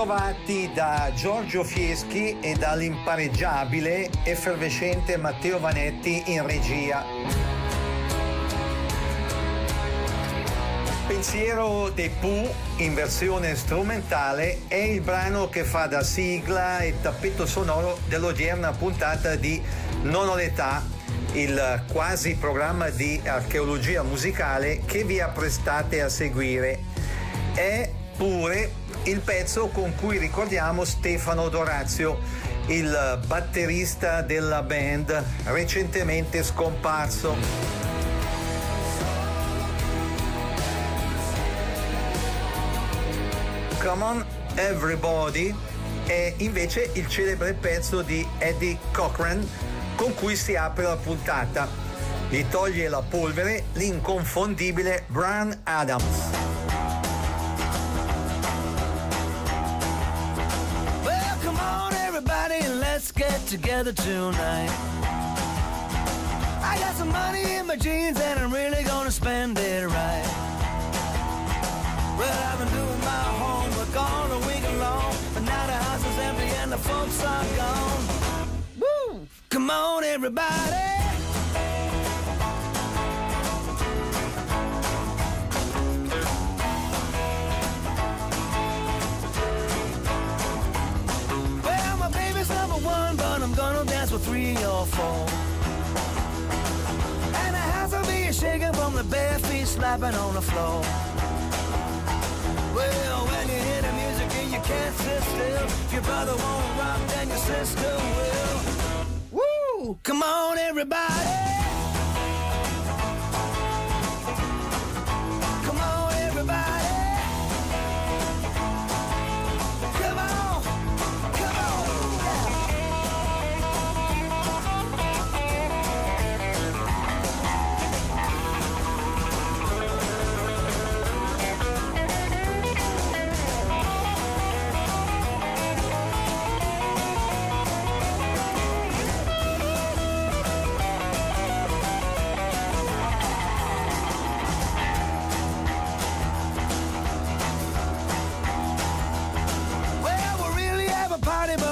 Ben ritrovati da Giorgio Fieschi e dall'impareggiabile, effervescente Matteo Vanetti in regia. Pensiero dei Pooh in versione strumentale è il brano che fa da sigla e tappeto sonoro dell'odierna puntata di Non ho l'età, il quasi programma di archeologia musicale che vi apprestate a seguire. È pure il pezzo con cui ricordiamo Stefano Dorazio, il batterista della band recentemente scomparso. Come on Everybody è invece il celebre pezzo di Eddie Cochran con cui si apre la puntata. Gli toglie la polvere l'inconfondibile Brian Adams. Together tonight. I got some money in my jeans and I'm really gonna spend it right. Well, I've been doing my homework all the week long, but now the house is empty and the folks are gone. Woo! Come on, everybody. Four. And the house will be shaking from the bare feet slapping on the floor. Well, when you hear the music and you can't sit still, if your brother won't rock, then your sister will. Woo! Come on, everybody!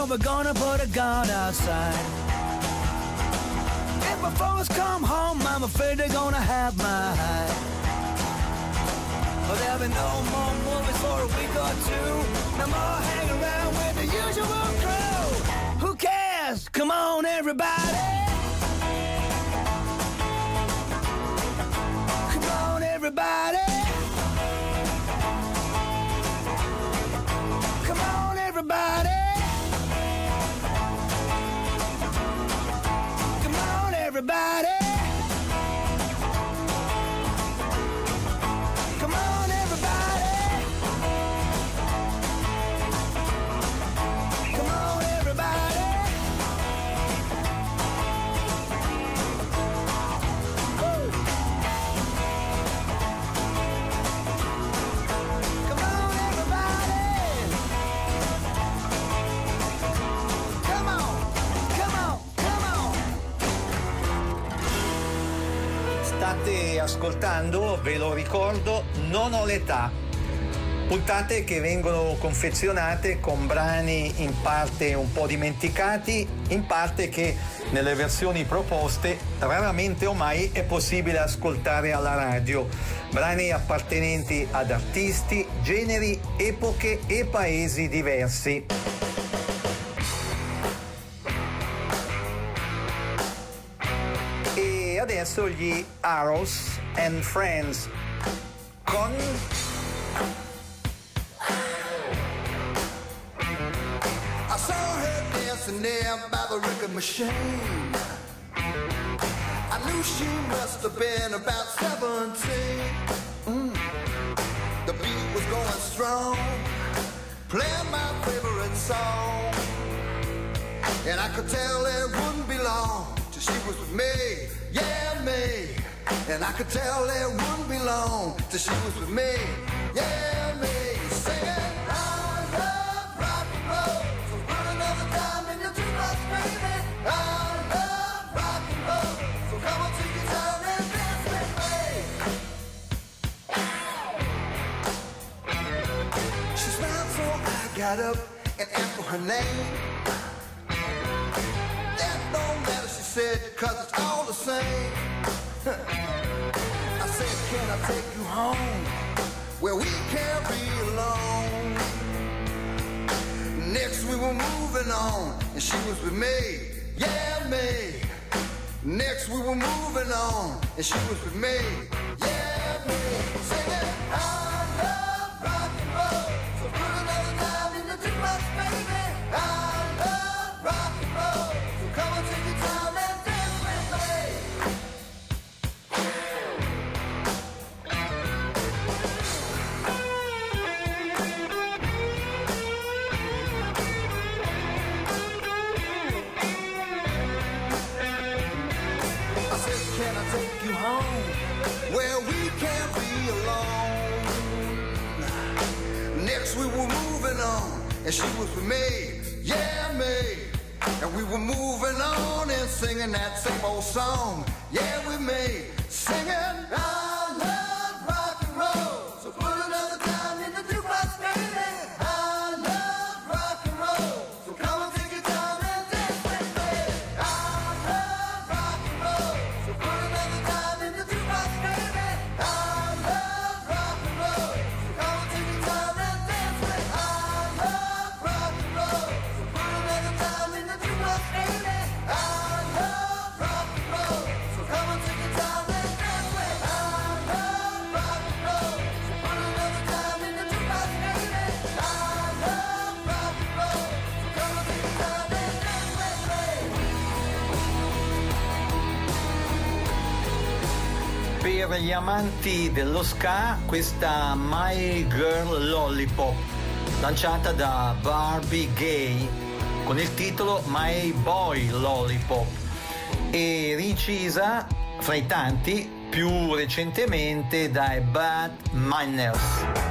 We're gonna put a gun outside. If my folks come home, I'm afraid they're gonna have my hide. Well, there'll be no more movies for a week or two. No more hang around with the usual crew. Who cares? Come on, everybody. Everybody. Ricordo, Non ho l'età. Puntate che vengono confezionate con brani in parte un po' dimenticati, in parte che nelle versioni proposte raramente o mai è possibile ascoltare alla radio. Brani appartenenti ad artisti, generi, epoche e paesi diversi. adesso gli Arrows and Friends con. I saw her dancing there by the record machine. I knew she must have been about 17 mm. The beat was going strong Playing my favorite song. And I could tell it wouldn't be long till she was with me. Yeah, me. And I could tell it wouldn't be long till she was with me. Yeah, me singing. I love rock and roll. So put another dime in jukebox, baby. I love rock and roll. So come on, take your time and dance with me. She smiled, so I got up and asked for her name. That don't matter, she said, cause it's all the same. I said, can I take you home where we can't be alone? Next we were moving on, and she was with me, yeah me. Next we were moving on, and she was with me. and she was with me, yeah, me. And we were moving on and singing that same old song, yeah, with me, singing. Uh, per gli amanti dello ska questa My Girl Lollipop, lanciata da Barbie Gay con il titolo My Boy Lollipop e ricisa fra i tanti più recentemente dai Bad Miners.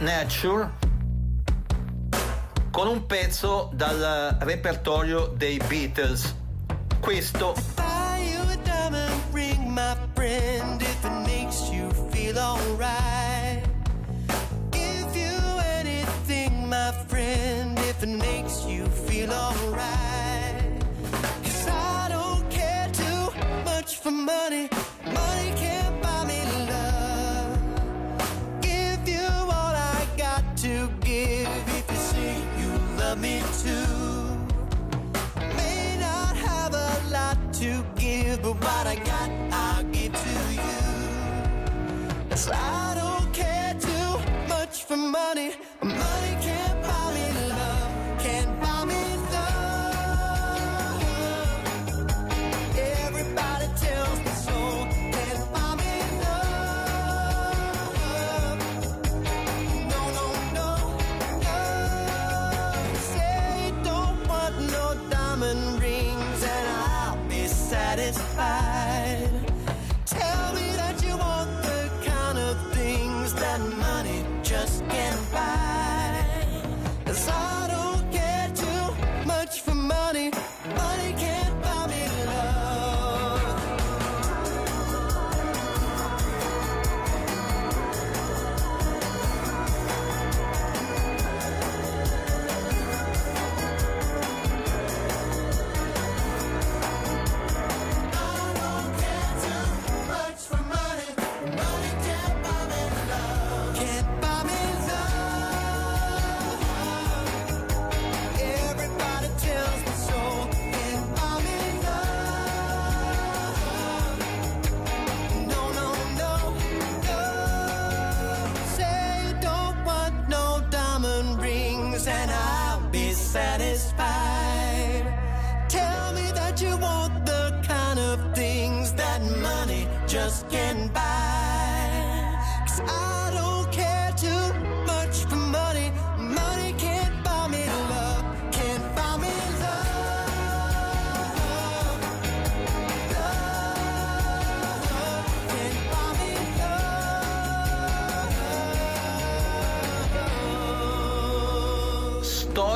Nature con un pezzo dal repertorio dei Beatles. Questo me too.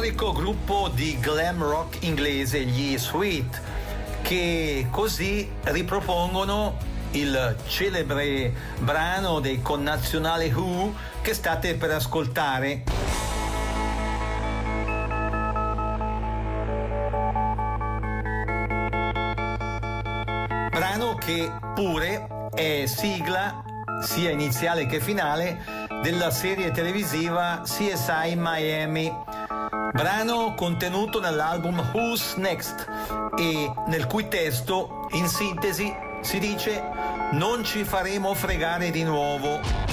storico gruppo di glam rock inglese, gli Sweet, che così ripropongono il celebre brano dei connazionali Who che state per ascoltare. Brano che pure è sigla sia iniziale che finale della serie televisiva CSI Miami brano contenuto nell'album Who's Next e nel cui testo, in sintesi, si dice non ci faremo fregare di nuovo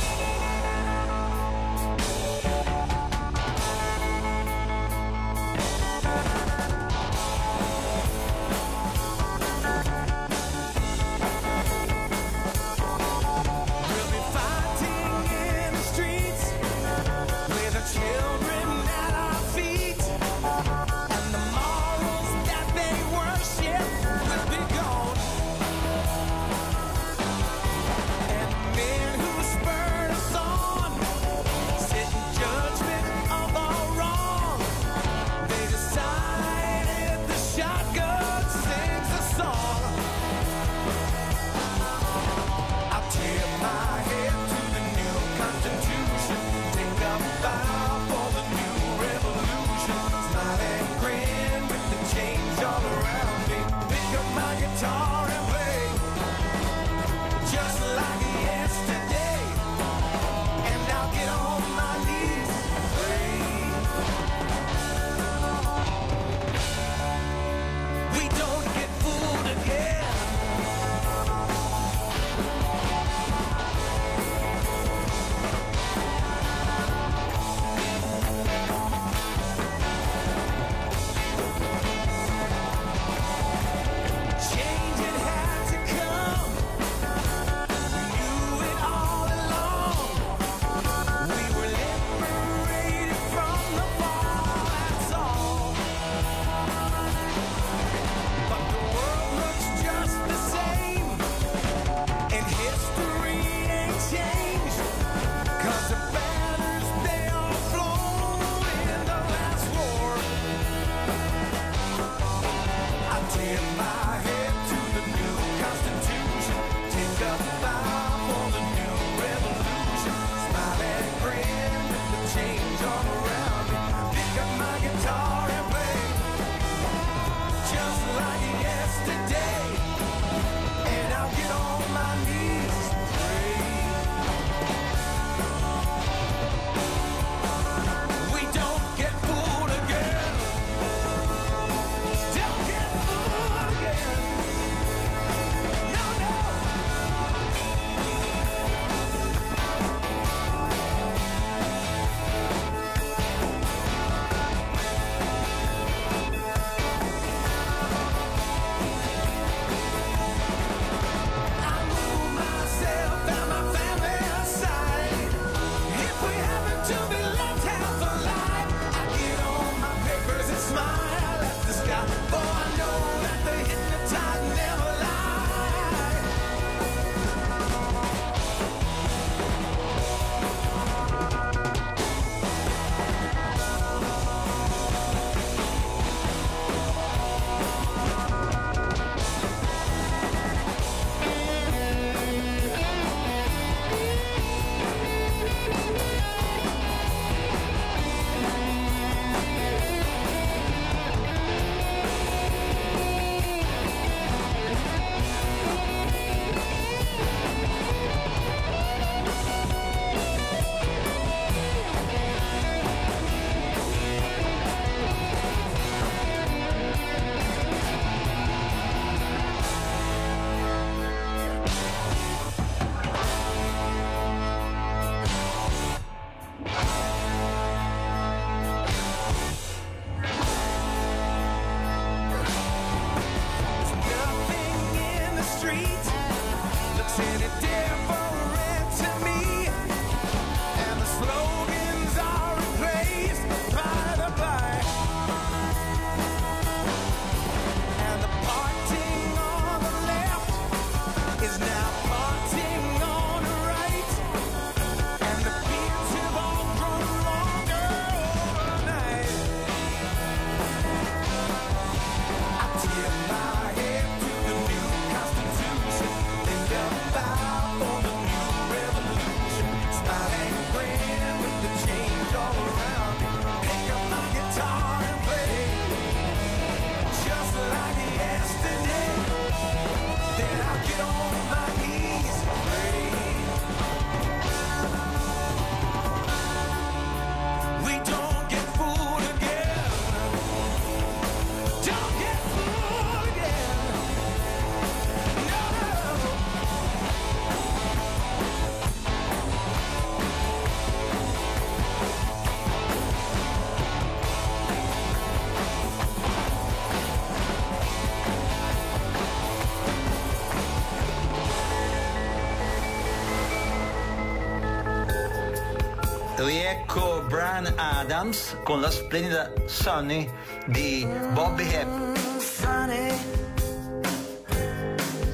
Williams con la splendida Sunny di Bobby Hebb. Sunny.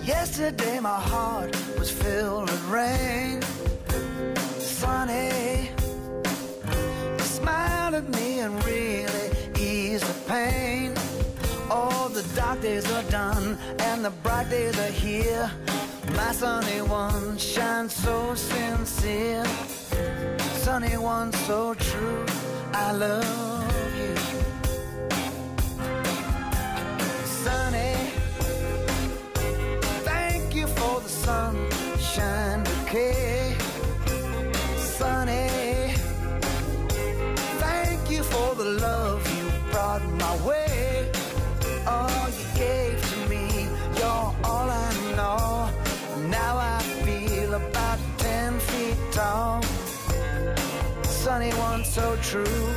Yesterday my heart was filled with rain. Sunny. You smiled at me and really eased the pain. All the dark days are done and the bright days are here. My sunny one shines so sincere. Sunny one so true. I love. so true.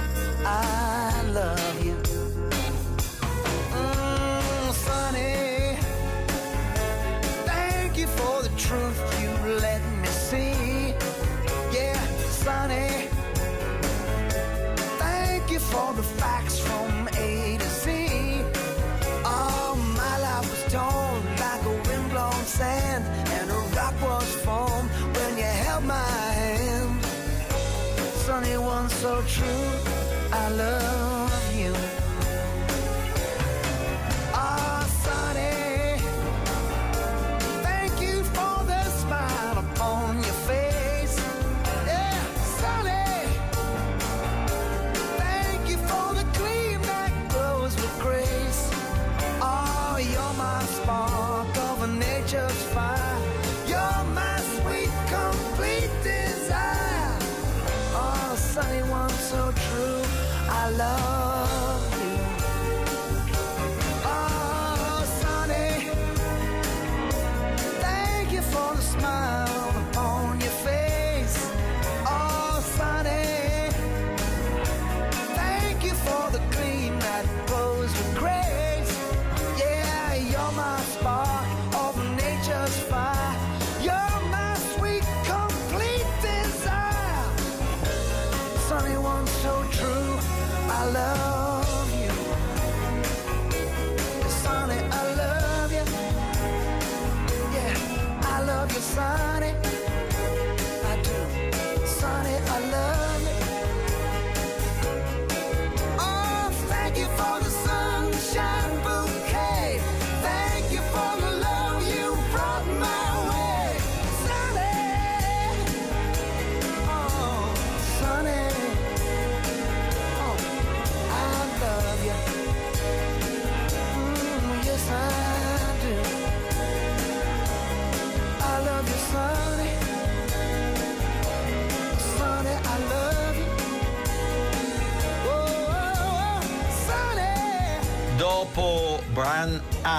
so true. I love.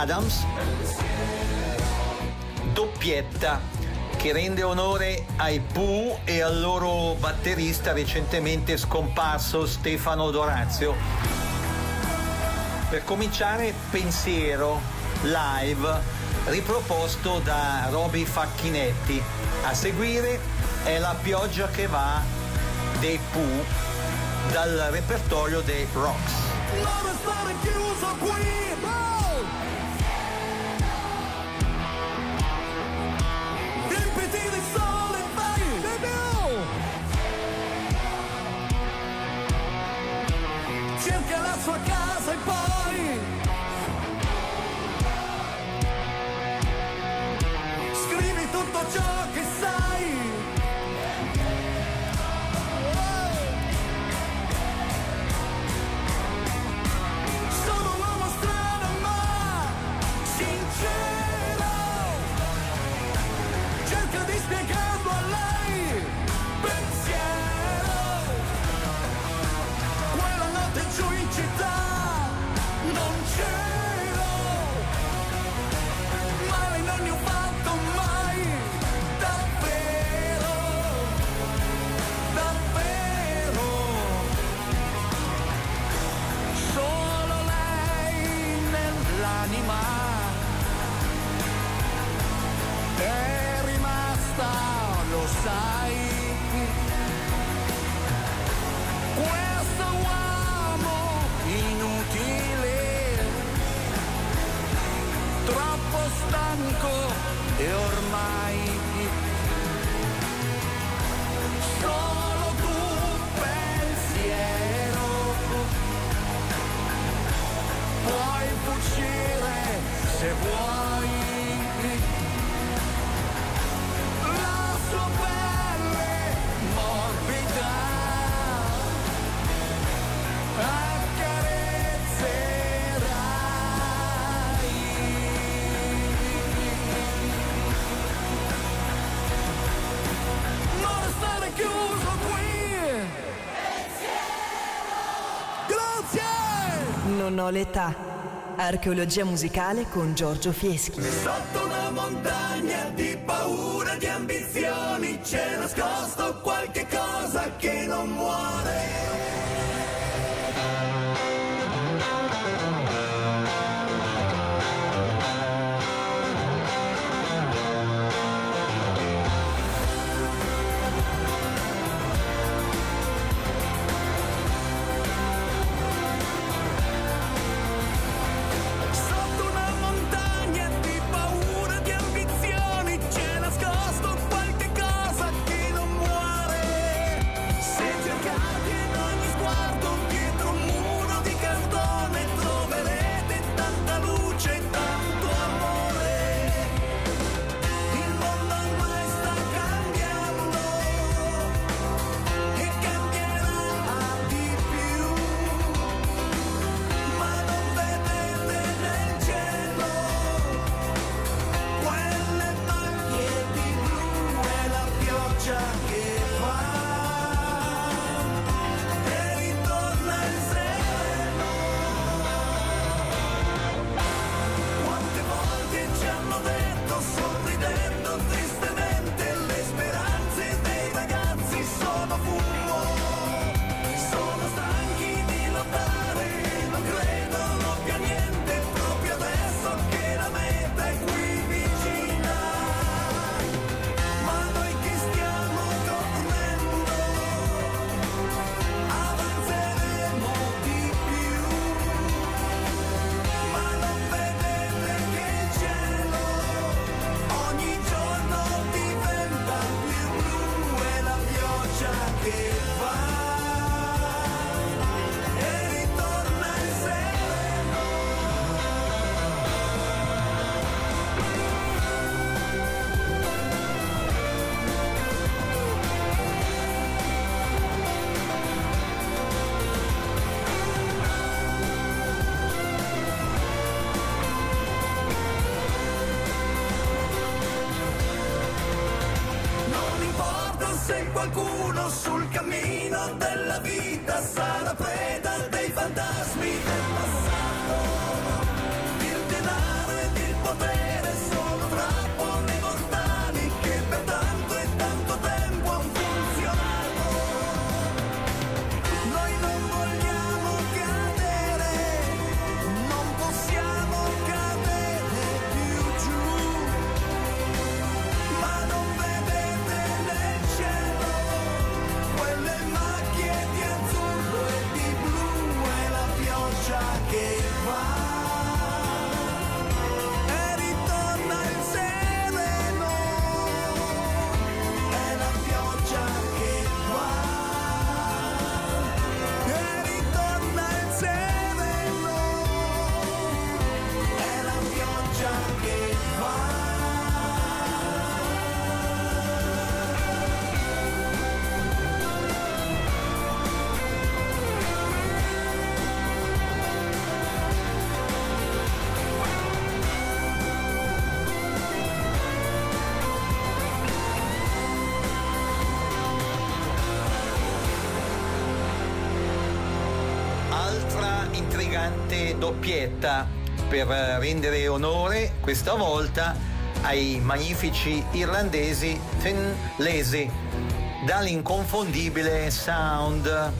Adams, doppietta che rende onore ai Pooh e al loro batterista recentemente scomparso Stefano Dorazio. Per cominciare, pensiero live riproposto da Roby Facchinetti. A seguire è La pioggia che va dei Pooh dal repertorio dei Rocks. ciò che sai ho l'età. Archeologia musicale con Giorgio Fieschi. Sotto una montagna di paura, di ambizioni, c'è nascosto qualche cosa che non muore. empezar the place. Doppietta per eh, rendere onore questa volta ai magnifici irlandesi Lazy dall'inconfondibile sound.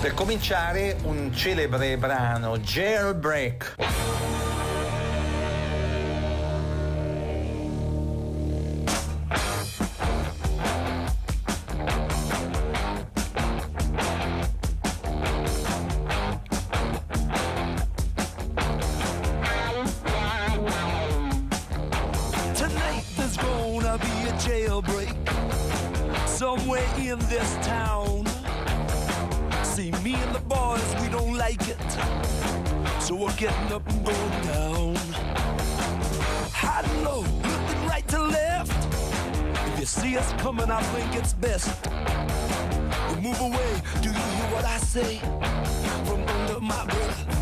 Per cominciare un celebre brano, Jailbreak. Jailbreak somewhere in this town. See, me and the boys, we don't like it. So we're getting up and going down. High and low, looking right to left. If you see us coming, I think it's best. We move away, do you hear what I say? From under my breath.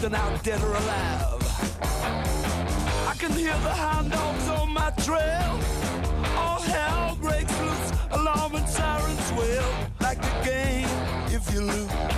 Busting out dead or alive. I can hear the hound dogs on my trail. All hell breaks loose, alarm and sirens wail. Like the game, if you lose,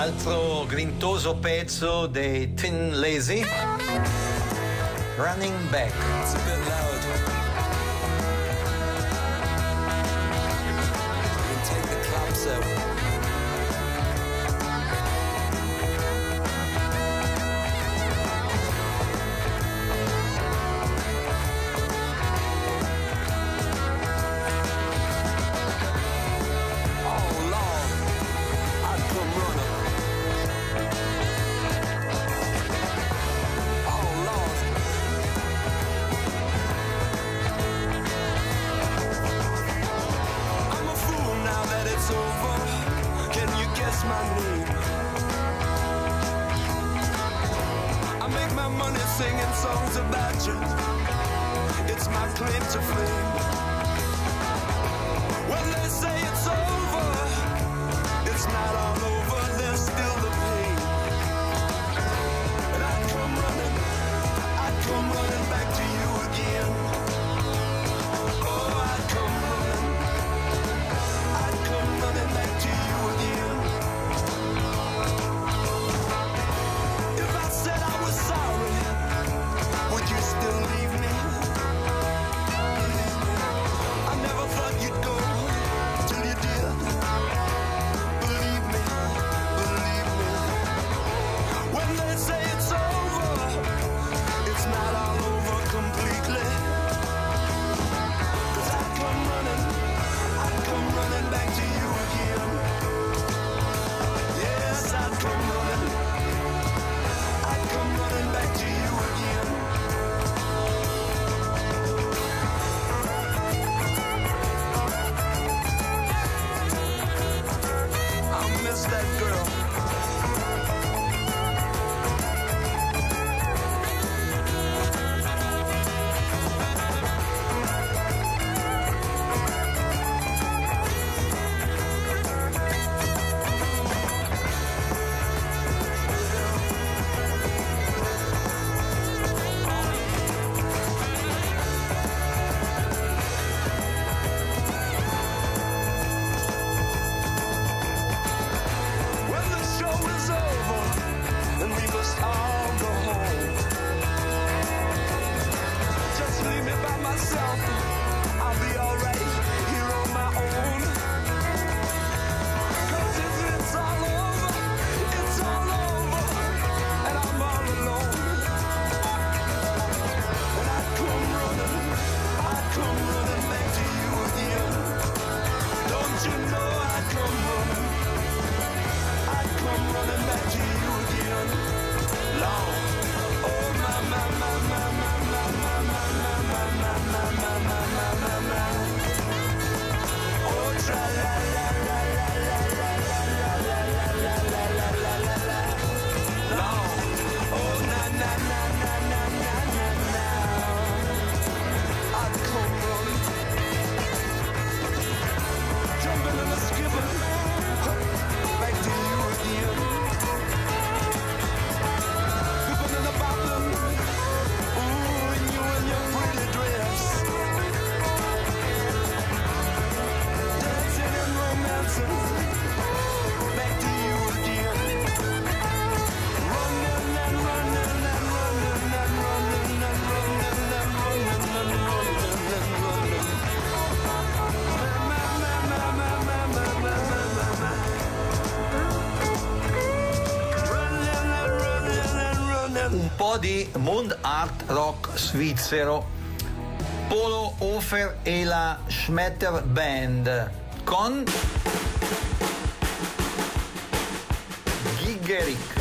Altro grintoso pezzo dei Thin Lazy. Running Back. e Art Rock svizzero. Polo Hofer e la Schmetter Band. Con Giggerick.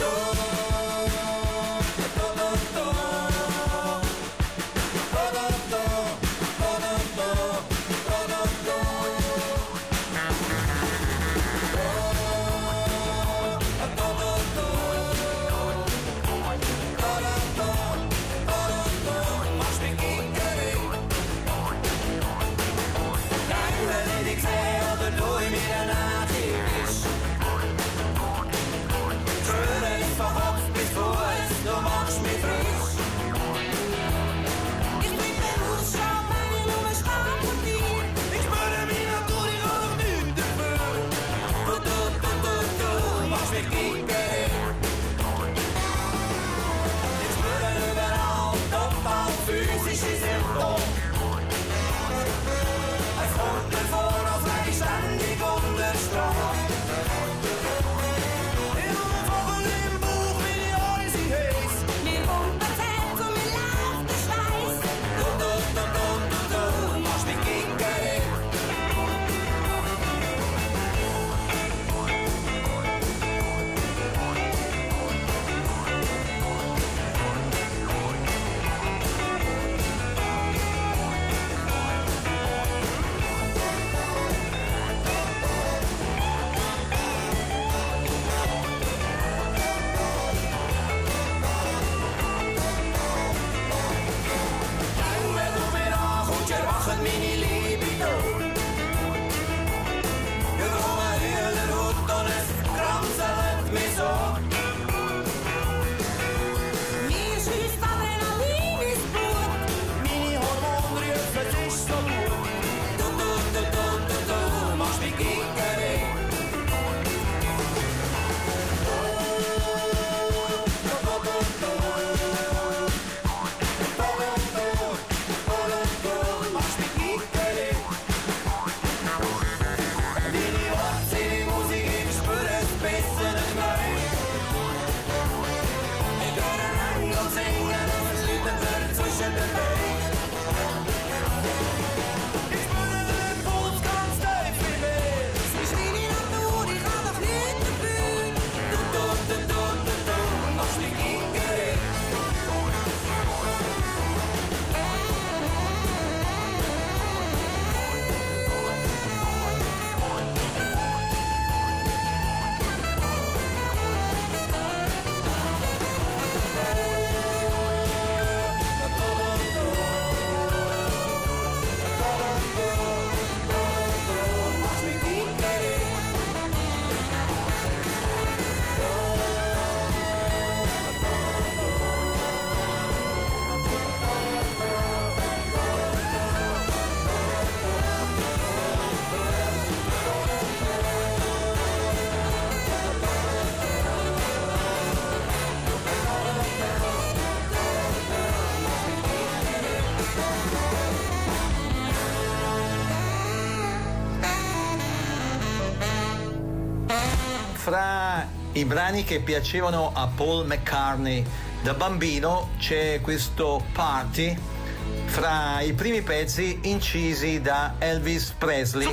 i brani che piacevano a Paul McCartney. Da bambino c'è questo party fra i primi pezzi incisi da Elvis Presley.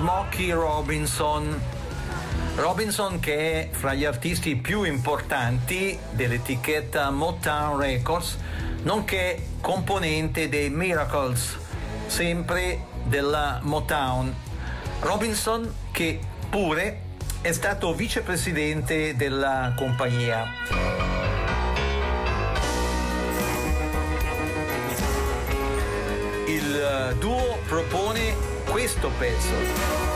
Smokey Robinson. Robinson che è fra gli artisti più importanti dell'etichetta Motown Records, nonché componente dei Miracles, sempre della Motown. Robinson che pure è stato vicepresidente della compagnia. Il eh, duo propone questo pezzo.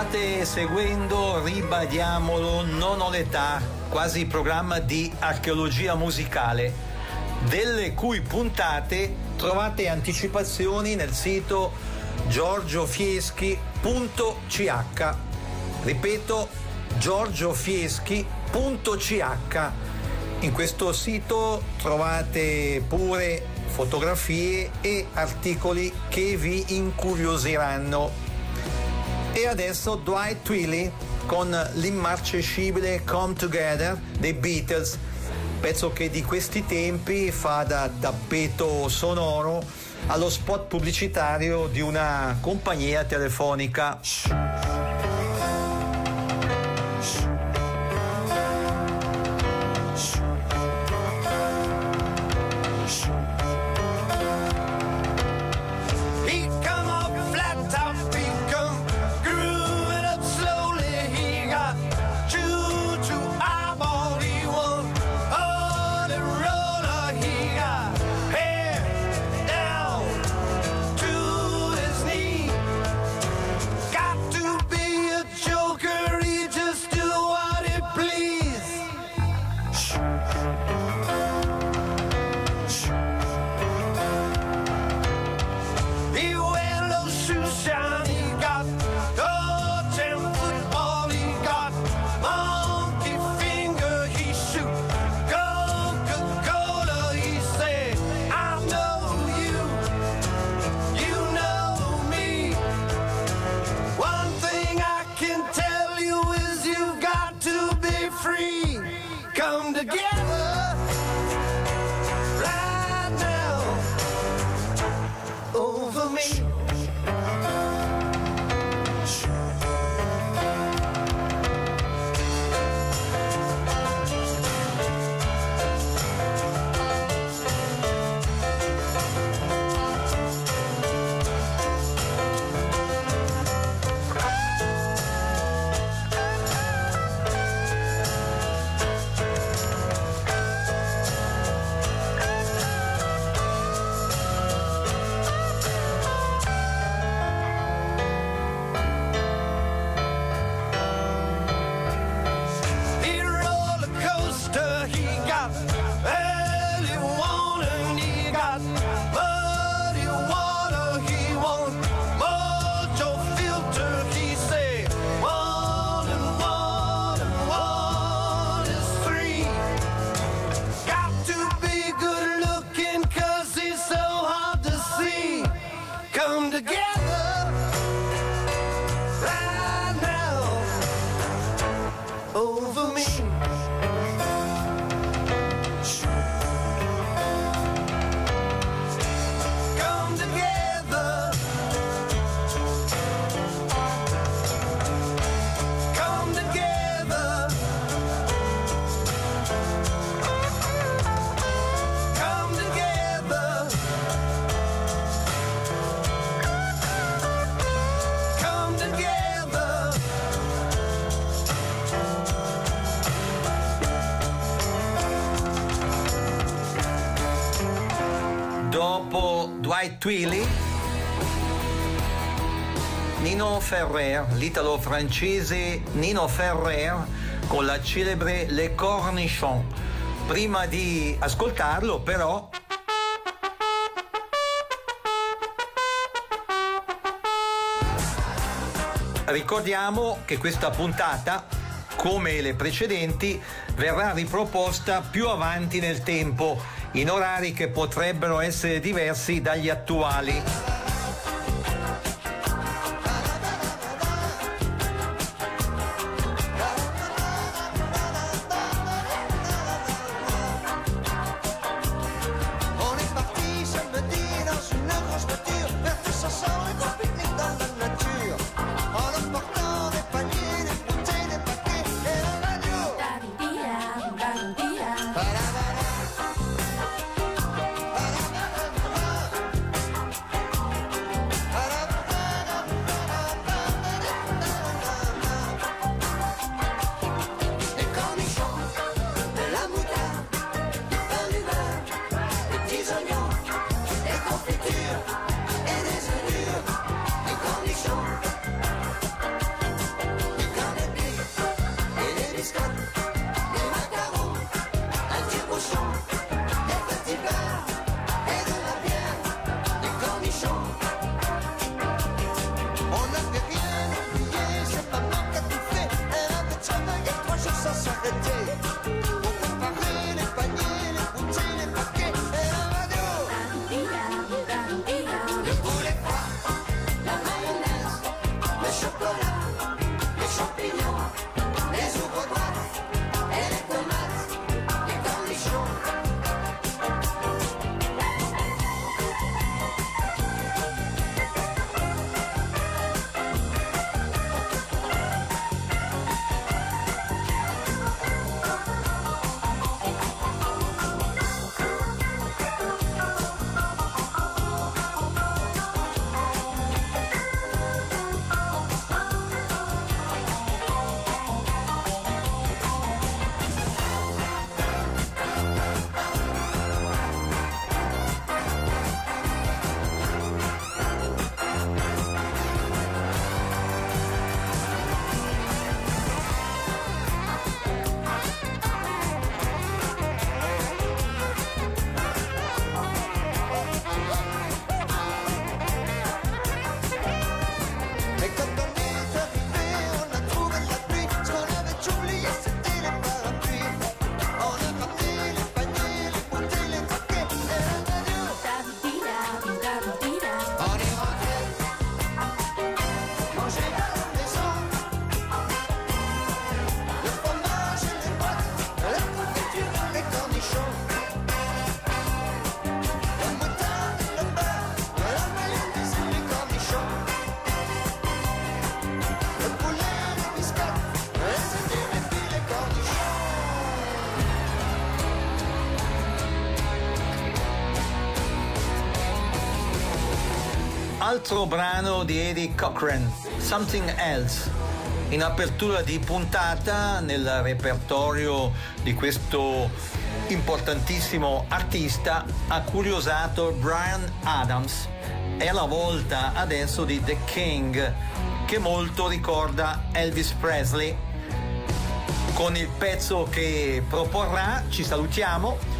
state seguendo, ribadiamolo, non ho l'età, quasi programma di archeologia musicale, delle cui puntate trovate anticipazioni nel sito giorgiofieschi.ch. Ripeto, giorgiofieschi.ch. In questo sito trovate pure fotografie e articoli che vi incuriosiranno e adesso Dwight Twilley con l'immarcescibile Come Together dei Beatles, pezzo che di questi tempi fa da tappeto sonoro allo spot pubblicitario di una compagnia telefonica. Twilly, Nino Ferrer, l'italo-francese Nino Ferrer con la celebre Le Cornichon. Prima di ascoltarlo però Ricordiamo che questa puntata, come le precedenti, verrà riproposta più avanti nel tempo in orari che potrebbero essere diversi dagli attuali. Altro brano di Eddie Cochran, Something Else. In apertura di puntata nel repertorio di questo importantissimo artista ha curiosato Brian Adams. È la volta adesso di The King che molto ricorda Elvis Presley. Con il pezzo che proporrà ci salutiamo.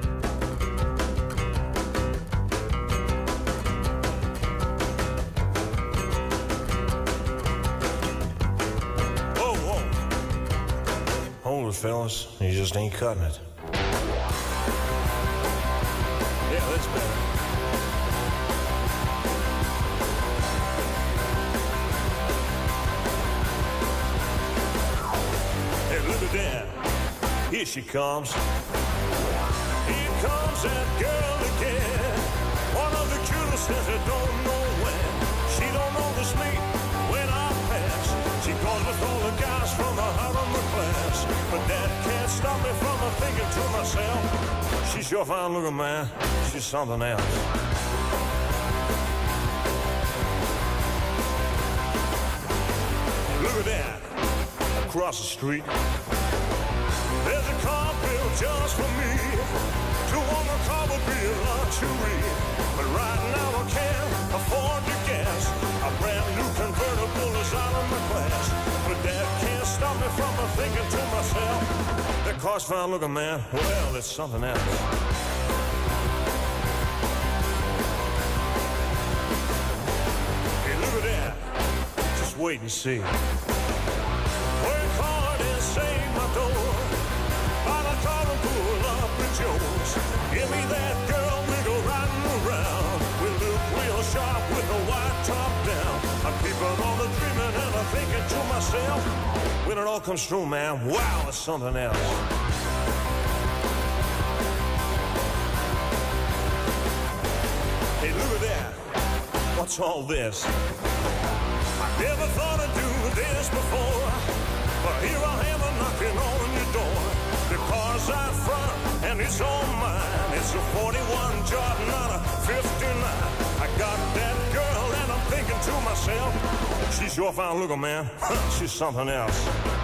Fellas. You just ain't cutting it. Yeah, that's better. Hey, look at that. Here she comes. Here comes that girl again. One of the cutest I don't know when. She don't notice me when I pass. She goes with all the guys from the But that can't stop me from a thinking to myself. She's sure fine looking, man. She's something else. Look at that. Across the street. There's a car built just for me. Two on the car would be a luxury. But right now I can't afford the gas. A brand new convertible is out of my class. Stop me from a thinking to myself. That car's fine looking, man. Well, it's something else. Wait and see. Work hard and save my door. Buy the. Give me that thinking to myself, when it all comes true, man, wow, it's something else. Hey, look at that. What's all this? I never thought I'd do this before. But here I am a knocking on your door. The car's out front and it's all mine. It's a 41 job, not a 59. I got that I'm thinking to myself, fine looking, man. she's something else.